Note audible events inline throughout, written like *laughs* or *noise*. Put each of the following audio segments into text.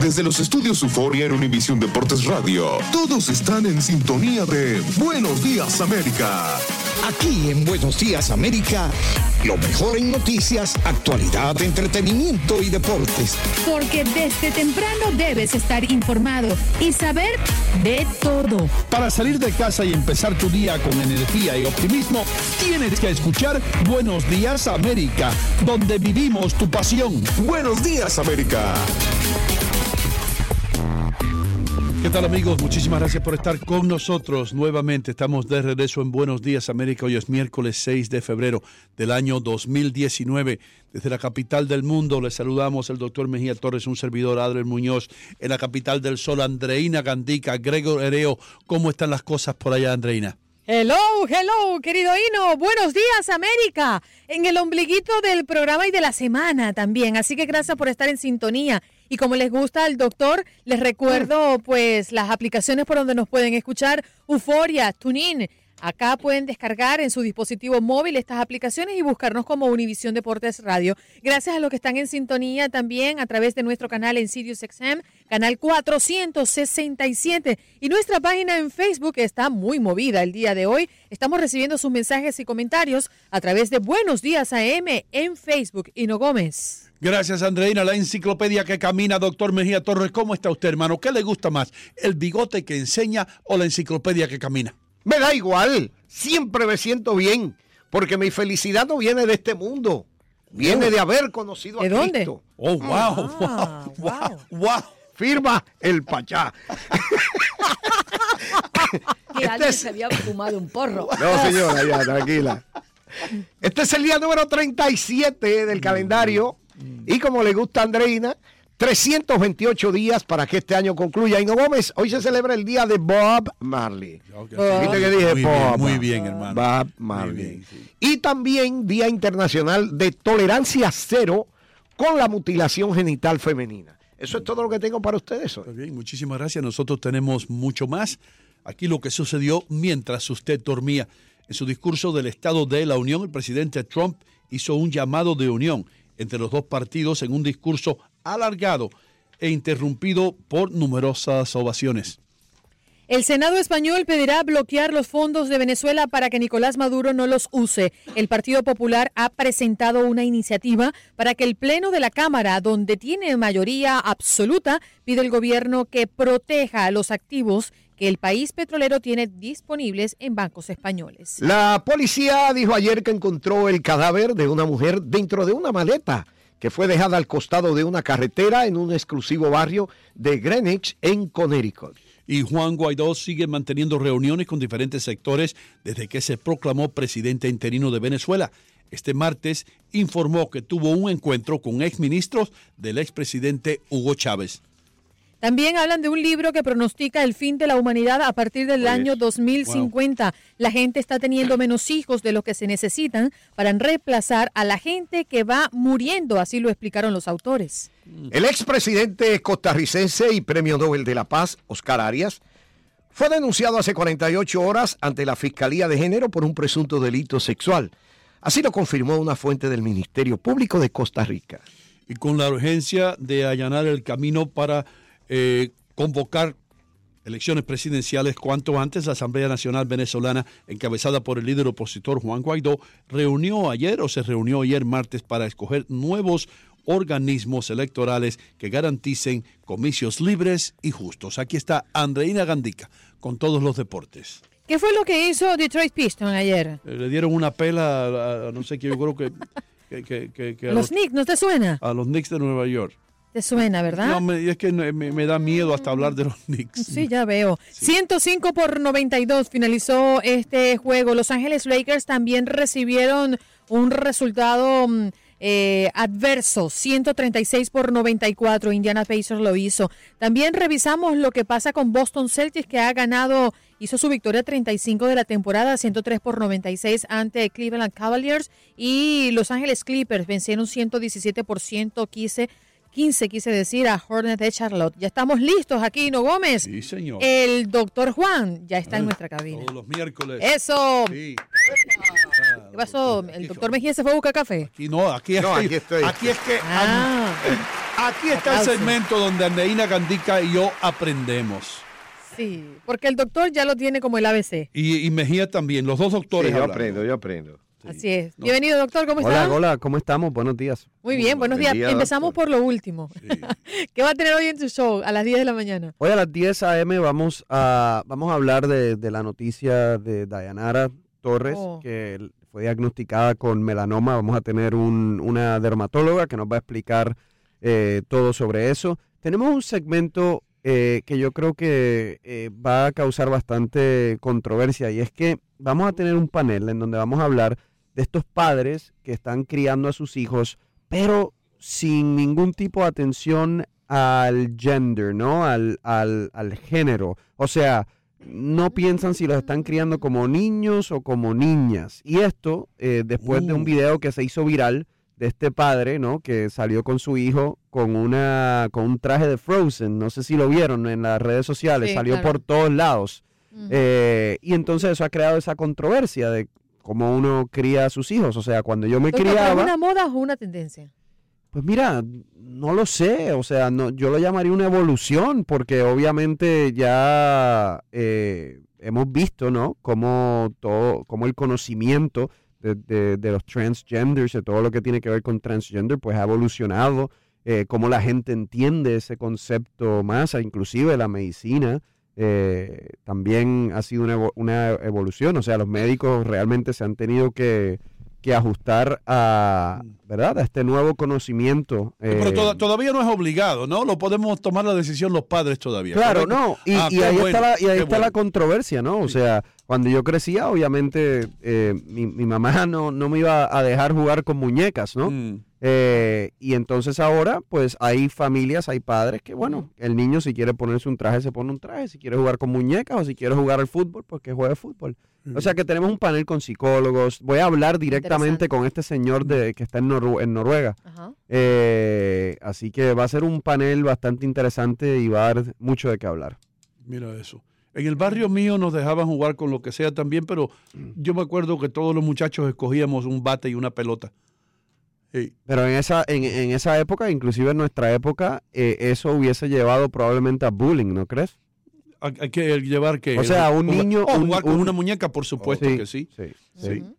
Desde los estudios Euforia en Univisión Deportes Radio, todos están en sintonía de Buenos Días América. Aquí en Buenos Días América, lo mejor en noticias, actualidad, entretenimiento y deportes. Porque desde temprano debes estar informado y saber de todo. Para salir de casa y empezar tu día con energía y optimismo, tienes que escuchar Buenos Días América, donde vivimos tu pasión. Buenos Días América. ¿Qué tal amigos? Muchísimas gracias por estar con nosotros nuevamente. Estamos de regreso en Buenos Días América. Hoy es miércoles 6 de febrero del año 2019. Desde la capital del mundo les saludamos el doctor Mejía Torres, un servidor Adriel Muñoz, en la capital del sol, Andreina Gandica, Gregor Hereo. ¿Cómo están las cosas por allá, Andreina? Hello, hello, querido Hino. Buenos días, América. En el ombliguito del programa y de la semana también. Así que gracias por estar en sintonía. Y como les gusta al doctor, les recuerdo pues las aplicaciones por donde nos pueden escuchar. Euforia, TuneIn. Acá pueden descargar en su dispositivo móvil estas aplicaciones y buscarnos como Univisión Deportes Radio. Gracias a los que están en sintonía también a través de nuestro canal en SiriusXM, canal 467. Y nuestra página en Facebook está muy movida el día de hoy. Estamos recibiendo sus mensajes y comentarios a través de Buenos Días AM en Facebook. Hino Gómez. Gracias, Andreina. La enciclopedia que camina, doctor Mejía Torres. ¿Cómo está usted, hermano? ¿Qué le gusta más, el bigote que enseña o la enciclopedia que camina? Me da igual, siempre me siento bien, porque mi felicidad no viene de este mundo, viene de haber conocido a ¿De dónde? Cristo. Oh, wow, Ah, wow, wow, wow. Firma el Pachá. Que Este alguien es- se había fumado un porro. *laughs* No, señora, ya, tranquila. Este es el día número 37 Mm. del calendario. Y como le gusta a Andreina, 328 días para que este año concluya. Ino Gómez, hoy se celebra el día de Bob Marley. ¿Viste que dije Muy Bob? bien, muy bien, hermano. Bob Marley. Y también Día Internacional de Tolerancia Cero con la mutilación genital femenina. Eso es todo lo que tengo para ustedes hoy. Muy bien, muchísimas gracias. Nosotros tenemos mucho más. Aquí lo que sucedió mientras usted dormía. En su discurso del Estado de la Unión, el presidente Trump hizo un llamado de unión entre los dos partidos en un discurso alargado e interrumpido por numerosas ovaciones. El Senado español pedirá bloquear los fondos de Venezuela para que Nicolás Maduro no los use. El Partido Popular ha presentado una iniciativa para que el Pleno de la Cámara, donde tiene mayoría absoluta, pide al gobierno que proteja los activos que el país petrolero tiene disponibles en bancos españoles. La policía dijo ayer que encontró el cadáver de una mujer dentro de una maleta que fue dejada al costado de una carretera en un exclusivo barrio de Greenwich, en Connecticut. Y Juan Guaidó sigue manteniendo reuniones con diferentes sectores desde que se proclamó presidente interino de Venezuela. Este martes informó que tuvo un encuentro con exministros del expresidente Hugo Chávez. También hablan de un libro que pronostica el fin de la humanidad a partir del Pues, año 2050. La gente está teniendo *clears throat* menos hijos de lo que se necesitan para reemplazar a la gente que va muriendo, así lo explicaron los autores. El expresidente costarricense y premio Nobel de la Paz, Oscar Arias, fue denunciado hace 48 horas ante la Fiscalía de Género por un presunto delito sexual. Así lo confirmó una fuente del Ministerio Público de Costa Rica. Y con la urgencia de allanar el camino para eh, convocar elecciones presidenciales cuanto antes, la Asamblea Nacional Venezolana, encabezada por el líder opositor Juan Guaidó, reunió ayer o se reunió ayer martes para escoger nuevos organismos electorales que garanticen comicios libres y justos. Aquí está Andreina Gandica con todos los deportes. ¿Qué fue lo que hizo Detroit Pistons ayer? Eh, Le dieron una pela a, a- no sé qué, yo creo que, que- que- que- que a, Los Knicks, ¿no te suena? a los Knicks de Nueva York. Te suena, ¿verdad? No, me- es que me, me da miedo hasta hablar de los Knicks. Sí, ya veo. 105 por 92 finalizó este juego. Los Ángeles Lakers también recibieron un resultado mm, eh, adverso, 136 por 94. Indiana Pacers lo hizo. También revisamos lo que pasa con Boston Celtics, que ha ganado, hizo su victoria 35 de la temporada, 103 por 96 ante Cleveland Cavaliers. Y Los Ángeles Clippers vencieron 117 por 115 15, quise decir, a Hornet de Charlotte. Ya estamos listos aquí, ¿no, Gómez? Sí, señor. El doctor Juan ya está en nuestra cabina. Todos los miércoles. ¡Eso! Sí. ¿Qué pasó? ¿El doctor Mejía se fue a buscar café? Aquí no, aquí, No, aquí estoy. Aquí es que Ah, aquí está el segmento donde Andeína Gandica y yo aprendemos. sí, porque el doctor ya lo tiene como el ABC. Y, y Mejía también, los dos doctores. Sí, yo hablando. aprendo, yo aprendo. Así es. Bienvenido, doctor, ¿cómo Hola, está? hola, ¿cómo estamos? Buenos días. Muy bien, buenos Buen días. día, Empezamos por lo último. *laughs* ¿Qué va a tener hoy en tu show a las 10 de la mañana? Hoy a las 10 a.m. vamos a, vamos a hablar de, de la noticia de Dayanara Torres, Oh. que fue diagnosticada con melanoma. Vamos a tener un- una dermatóloga que nos va a explicar eh, todo sobre eso. Tenemos un segmento eh, que yo creo que eh, va a causar bastante controversia y es que vamos a tener un panel en donde vamos a hablar de estos padres que están criando a sus hijos, pero sin ningún tipo de atención al gender, ¿no? Al, al, al género. O sea, no piensan si los están criando como niños o como niñas. Y esto, eh, después de un video que se hizo viral de este padre, ¿no? Que salió con su hijo con una con un traje de Frozen. No sé si lo vieron en las redes sociales. Sí, salió claro. por todos lados. Eh, y entonces eso ha creado esa controversia de cómo uno cría a sus hijos. O sea, cuando yo me ¿pero ¿Es criaba... una moda o una tendencia? Pues mira, no lo sé, o sea, no, yo lo llamaría una evolución, porque obviamente ya eh, hemos visto, ¿no? Cómo todo, cómo el conocimiento de, de- de los transgenders, de todo lo que tiene que ver con transgender, pues ha evolucionado, eh, cómo la gente entiende ese concepto más, e inclusive la medicina. eh, también ha sido una, una evolución, o sea, los médicos realmente se han tenido que, que ajustar a, ¿verdad? a este nuevo conocimiento. Pero eh, toda- todavía no es obligado, ¿no? Lo podemos tomar la decisión los padres todavía. Claro, ¿correcto? no, y, Ah, y ahí bueno, está, la, y ahí está la controversia, ¿no? O sea, cuando yo crecía, obviamente, eh, mi, mi mamá *laughs* no, no me iba a dejar jugar con muñecas, ¿no? Mm. Eh, y entonces ahora, pues hay familias, hay padres que, bueno, el niño si quiere ponerse un traje, se pone un traje, si quiere jugar con muñecas o si quiere jugar al fútbol, pues que juegue fútbol. O sea que tenemos un panel con psicólogos. Voy a hablar directamente con este señor de, que está en, Noru- en Noruega. Ajá. Eh, así que va a ser un panel bastante interesante y va a dar mucho de qué hablar. Mira eso. En el barrio mío nos dejaban jugar con lo que sea también, pero yo me acuerdo que todos los muchachos escogíamos un bate y una pelota. Sí. Pero en esa, en, en esa época, inclusive en nuestra época, eh, eso hubiese llevado probablemente a bullying, ¿no crees? Hay que llevar que... O sea, un niño- oh, un- jugar con un- una muñeca, por supuesto Sí, que sí. sí, Sí. Ujú.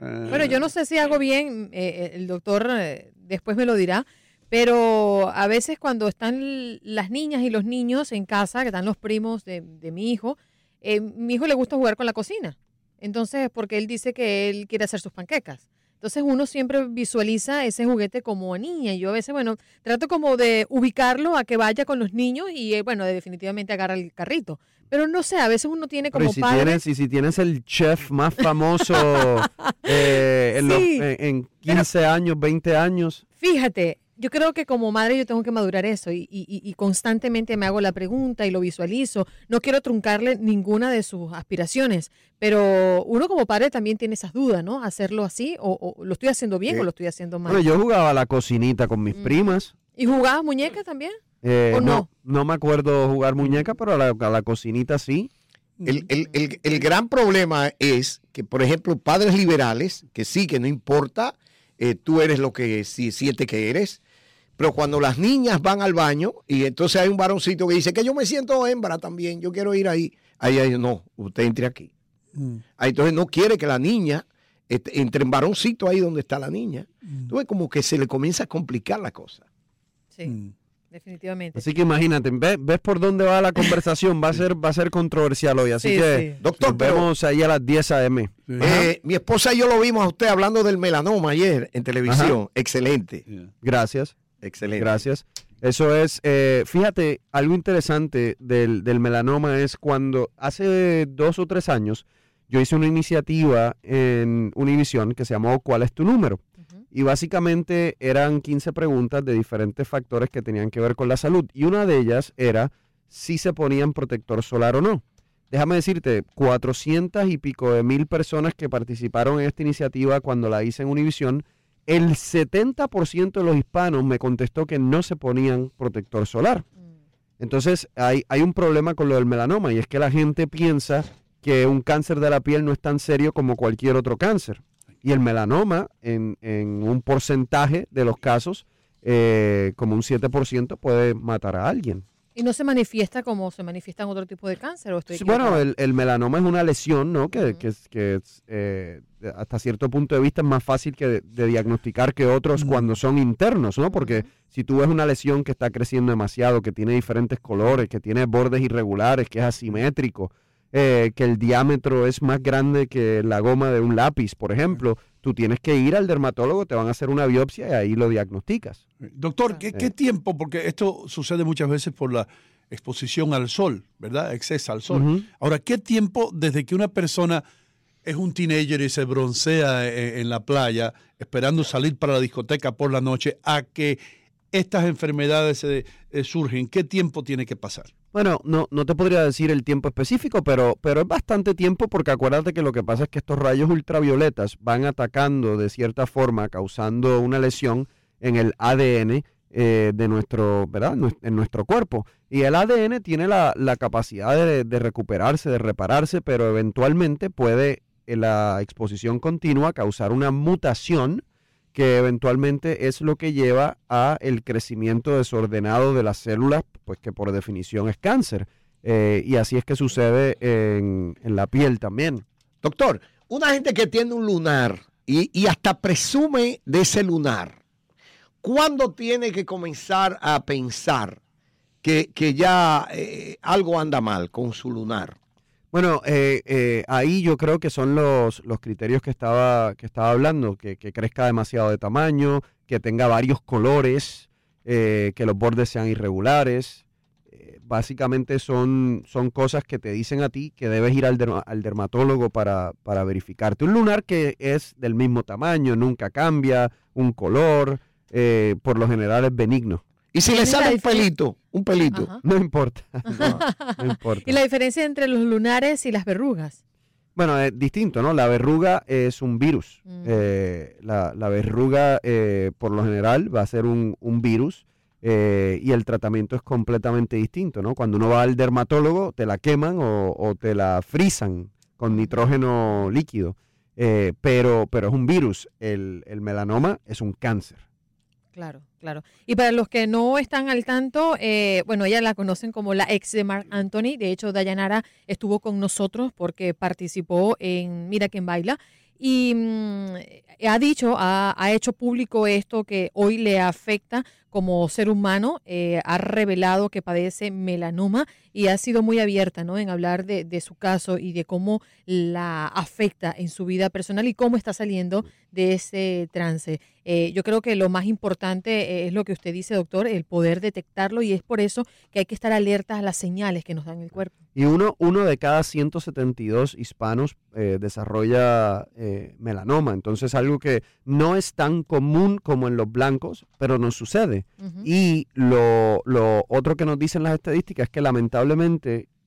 Eh, Bueno, yo no sé si hago bien, eh, el doctor eh, después me lo dirá, pero a veces cuando están las niñas y los niños en casa, que están los primos de, de mi hijo, eh, mi hijo le gusta jugar con la cocina. Entonces, porque él dice que él quiere hacer sus panquecas. Entonces uno siempre visualiza ese juguete como niña. Y yo a veces, bueno, trato como de ubicarlo a que vaya con los niños y, eh, bueno, definitivamente agarra el carrito. Pero no sé, a veces uno tiene Pero como y si padre... tienes, y si tienes el chef más famoso *laughs* eh, en, los- Sí. en- en 15 años, 20 años, Fíjate, yo creo que como madre yo tengo que madurar eso y, y- constantemente me hago la pregunta y lo visualizo. No quiero truncarle ninguna de sus aspiraciones, pero uno como padre también tiene esas dudas, ¿no? Hacerlo así o, o lo estoy haciendo bien Sí. o lo estoy haciendo mal. bueno, yo jugaba a la cocinita con mis primas. ¿Y jugabas muñecas también? eh, ¿O no, no? no me acuerdo jugar muñeca, pero a la, a la cocinita sí. El, el- el- el gran problema es que, por ejemplo, padres liberales, que sí, que no importa, eh, tú eres lo que si, sientes que eres, pero cuando las niñas van al baño y entonces hay un varoncito que dice que yo me siento hembra también, yo quiero ir ahí, ahí, ahí no, usted entre aquí. Ahí, entonces no quiere que la niña este, entre en varoncito ahí donde está la niña. Entonces como que se le comienza a complicar la cosa. Sí, definitivamente. Así que imagínate, ¿ves, ves por dónde va la conversación? Va a *laughs* ser, va a ser controversial hoy. Así Sí, que sí. Doctor, nos pero- vemos ahí a las 10 a.m. Eh, mi esposa y yo lo vimos a usted hablando del melanoma ayer en televisión. Ajá. Excelente. Gracias. Excelente. Gracias. Eso es, eh, fíjate, algo interesante del, del melanoma es cuando hace dos o tres años yo hice una iniciativa en Univision que se llamó ¿Cuál es tu número? Y básicamente eran 15 preguntas de diferentes factores que tenían que ver con la salud. Y una de ellas era si se ponían protector solar o no. Déjame decirte, 400 y pico de mil personas que participaron en esta iniciativa cuando la hice en Univision, el 70% de los hispanos me contestó que no se ponían protector solar. Entonces hay, hay un problema con lo del melanoma y es que la gente piensa que un cáncer de la piel no es tan serio como cualquier otro cáncer. Y el melanoma, en, en un porcentaje de los casos, eh, como un 7%, puede matar a alguien. Y no se manifiesta como se manifiesta en otro tipo de cáncer. ¿o estoy Sí, bueno, el, el melanoma es una lesión, ¿no? Que, que es, eh, hasta cierto punto de vista es más fácil que de, de diagnosticar que otros cuando son internos, ¿no? Porque si tú ves una lesión que está creciendo demasiado, que tiene diferentes colores, que tiene bordes irregulares, que es asimétrico, eh, que el diámetro es más grande que la goma de un lápiz, por ejemplo, tú tienes que ir al dermatólogo, te van a hacer una biopsia y ahí lo diagnosticas. Doctor, ¿qué, qué tiempo? Porque esto sucede muchas veces por la exposición al sol, ¿verdad? Exceso al sol. Ahora, ¿qué tiempo desde que una persona es un teenager y se broncea en, en la playa esperando salir para la discoteca por la noche a que estas enfermedades eh, eh, surgen? ¿Qué tiempo tiene que pasar? Bueno, no, no te podría decir el tiempo específico, pero, pero es bastante tiempo porque acuérdate que lo que pasa es que estos rayos ultravioletas van atacando de cierta forma, causando una lesión en el ADN eh, de nuestro, ¿verdad? En nuestro cuerpo. Y el ADN tiene la, capacidad de, de recuperarse, de repararse, pero eventualmente puede eh, la exposición continua causar una mutación que eventualmente es lo que lleva a el crecimiento desordenado de las células, pues que por definición es cáncer. Eh, y así es que sucede en, en la piel también. Doctor, una gente que tiene un lunar y, y hasta presume de ese lunar, ¿cuándo tiene que comenzar a pensar que, que ya eh, algo anda mal con su lunar? Bueno, eh, eh, ahí yo creo que son los, los criterios que estaba, que estaba hablando, que, crezca demasiado de tamaño, que tenga varios colores, eh, que los bordes sean irregulares. Eh, básicamente son, son cosas que te dicen a ti que debes ir al, al dermatólogo para, para verificarte. Un lunar que es del mismo tamaño, nunca cambia, un color, eh, por lo general es benigno. Y si le ¿Tiene la sale un pelito, un pelito. Ajá. No importa. *laughs* No, no importa. Y la diferencia entre los lunares y las verrugas. Bueno, es distinto, ¿no? La verruga es un virus. Mm. Eh, la, la verruga, eh, por lo general, va a ser un, un virus eh, y el tratamiento es completamente distinto, ¿no? Cuando uno va al dermatólogo, te la queman o, o te la frisan con nitrógeno líquido. Eh, pero, pero es un virus. El, el melanoma es un cáncer. Claro, claro. Y para los que no están al tanto, eh, bueno, ella la conocen como la ex de Mark Anthony. De hecho, Dayanara estuvo con nosotros porque participó en Mira quién baila. Y mm, ha dicho, ha, hecho público esto que hoy le afecta como ser humano, eh, ha revelado que padece melanoma y ha sido muy abierta ¿no? en hablar de, de su caso y de cómo la afecta en su vida personal y cómo está saliendo de ese trance. Eh, yo creo que lo más importante eh, es lo que usted dice, doctor, el poder detectarlo y es por eso que hay que estar alertas a las señales que nos dan el cuerpo. Y uno, uno de cada 172 hispanos eh, desarrolla eh, melanoma. Entonces, algo que no es tan común como en los blancos, pero nos sucede. Y lo, lo otro que nos dicen las estadísticas es que lamentablemente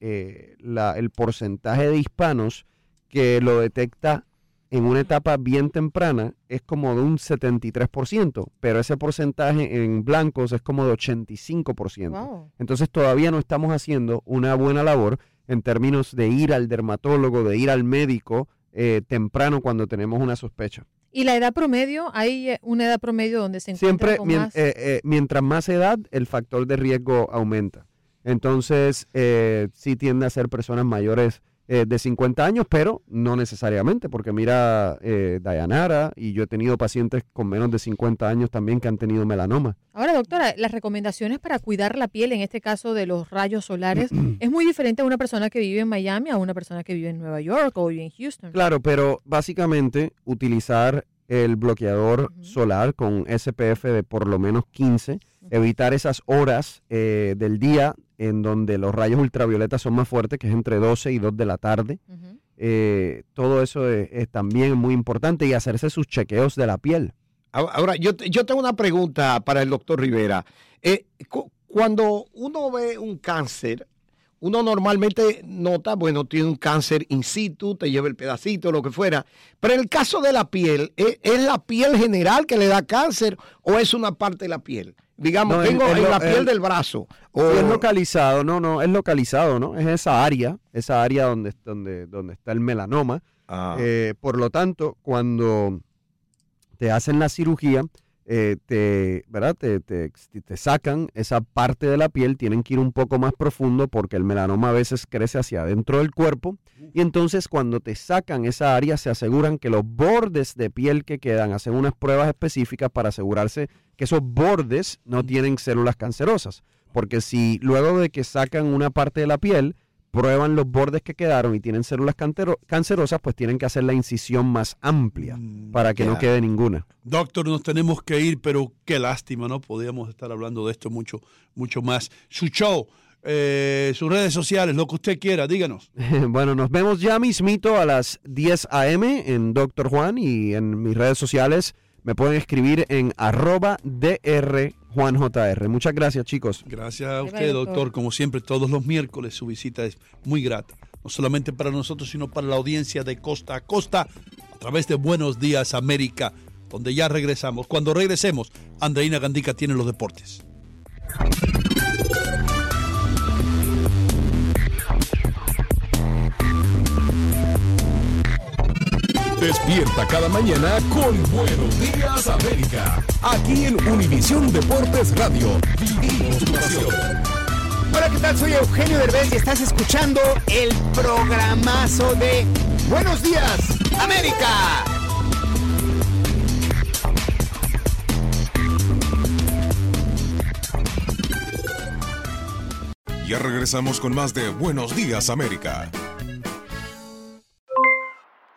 eh, la- el porcentaje de hispanos que lo detecta en una etapa bien temprana es como de un 73%, pero ese porcentaje en blancos es como de 85%. Wow. Entonces todavía no estamos haciendo una buena labor en términos de ir al dermatólogo, de ir al médico eh, temprano cuando tenemos una sospecha. Y la edad promedio, hay eh, una edad promedio donde se encuentra Siempre, con mien- más... eh, eh, mientras más edad, el factor de riesgo aumenta. Entonces, eh, sí tiende a ser personas mayores eh, de 50 años, pero no necesariamente, porque mira, eh, Dayanara, y yo he tenido pacientes con menos de 50 años también que han tenido melanoma. Ahora, doctora, las recomendaciones para cuidar la piel, en este caso de los rayos solares, *clears throat* es muy diferente a una persona que vive en Miami a una persona que vive en Nueva York o vive en Houston. Claro, pero básicamente utilizar el bloqueador solar con SPF de por lo menos 15, evitar esas horas eh, del día en donde los rayos ultravioletas son más fuertes, que es entre 12 y 2 de la tarde. Eh, todo eso es, es también muy importante y hacerse sus chequeos de la piel. Ahora, yo, yo tengo una pregunta para el doctor Rivera. Eh, cu- cuando uno ve un cáncer, uno normalmente nota, bueno, tiene un cáncer in situ, te lleva el pedacito, lo que fuera. Pero en el caso de la piel, ¿es, es la piel general que le da cáncer o es una parte de la piel? Digamos, No, tengo el en la piel el- del brazo. Sí, es localizado, no, no, es localizado, ¿no? Es esa área, esa área donde, donde, donde está el melanoma. Eh, por lo tanto, cuando te hacen la cirugía, eh, te, ¿verdad? Te, te- te sacan esa parte de la piel, tienen que ir un poco más profundo porque el melanoma a veces crece hacia adentro del cuerpo. Y entonces cuando te sacan esa área, se aseguran que los bordes de piel que quedan, hacen unas pruebas específicas para asegurarse que esos bordes no tienen células cancerosas. Porque si luego de que sacan una parte de la piel, prueban los bordes que quedaron y tienen células cantero- cancerosas, pues tienen que hacer la incisión más amplia para que no quede ninguna. Doctor, nos tenemos que ir, pero qué lástima, ¿no? Podríamos estar hablando de esto mucho, mucho más. Su show, eh, sus redes sociales, lo que usted quiera, díganos. *laughs* bueno, nos vemos ya mismito a las 10 a.m. en Doctor Juan y en mis redes sociales me pueden escribir en arroba DR JuanJR. Muchas gracias, chicos. Gracias a usted, doctor. doctor. Como siempre, todos los miércoles su visita es muy grata. No solamente para nosotros, sino para la audiencia de costa a costa a través de Buenos Días América, donde ya regresamos. Cuando regresemos, Andreina Gandica tiene los deportes. Despierta cada mañana con Buenos Días América. Aquí en Univisión Deportes Radio. Vivimos tu pasión. Hola, ¿qué tal? Soy Eugenio Derbez y estás escuchando el programazo de Buenos Días, América. Ya regresamos con más de Buenos Días América.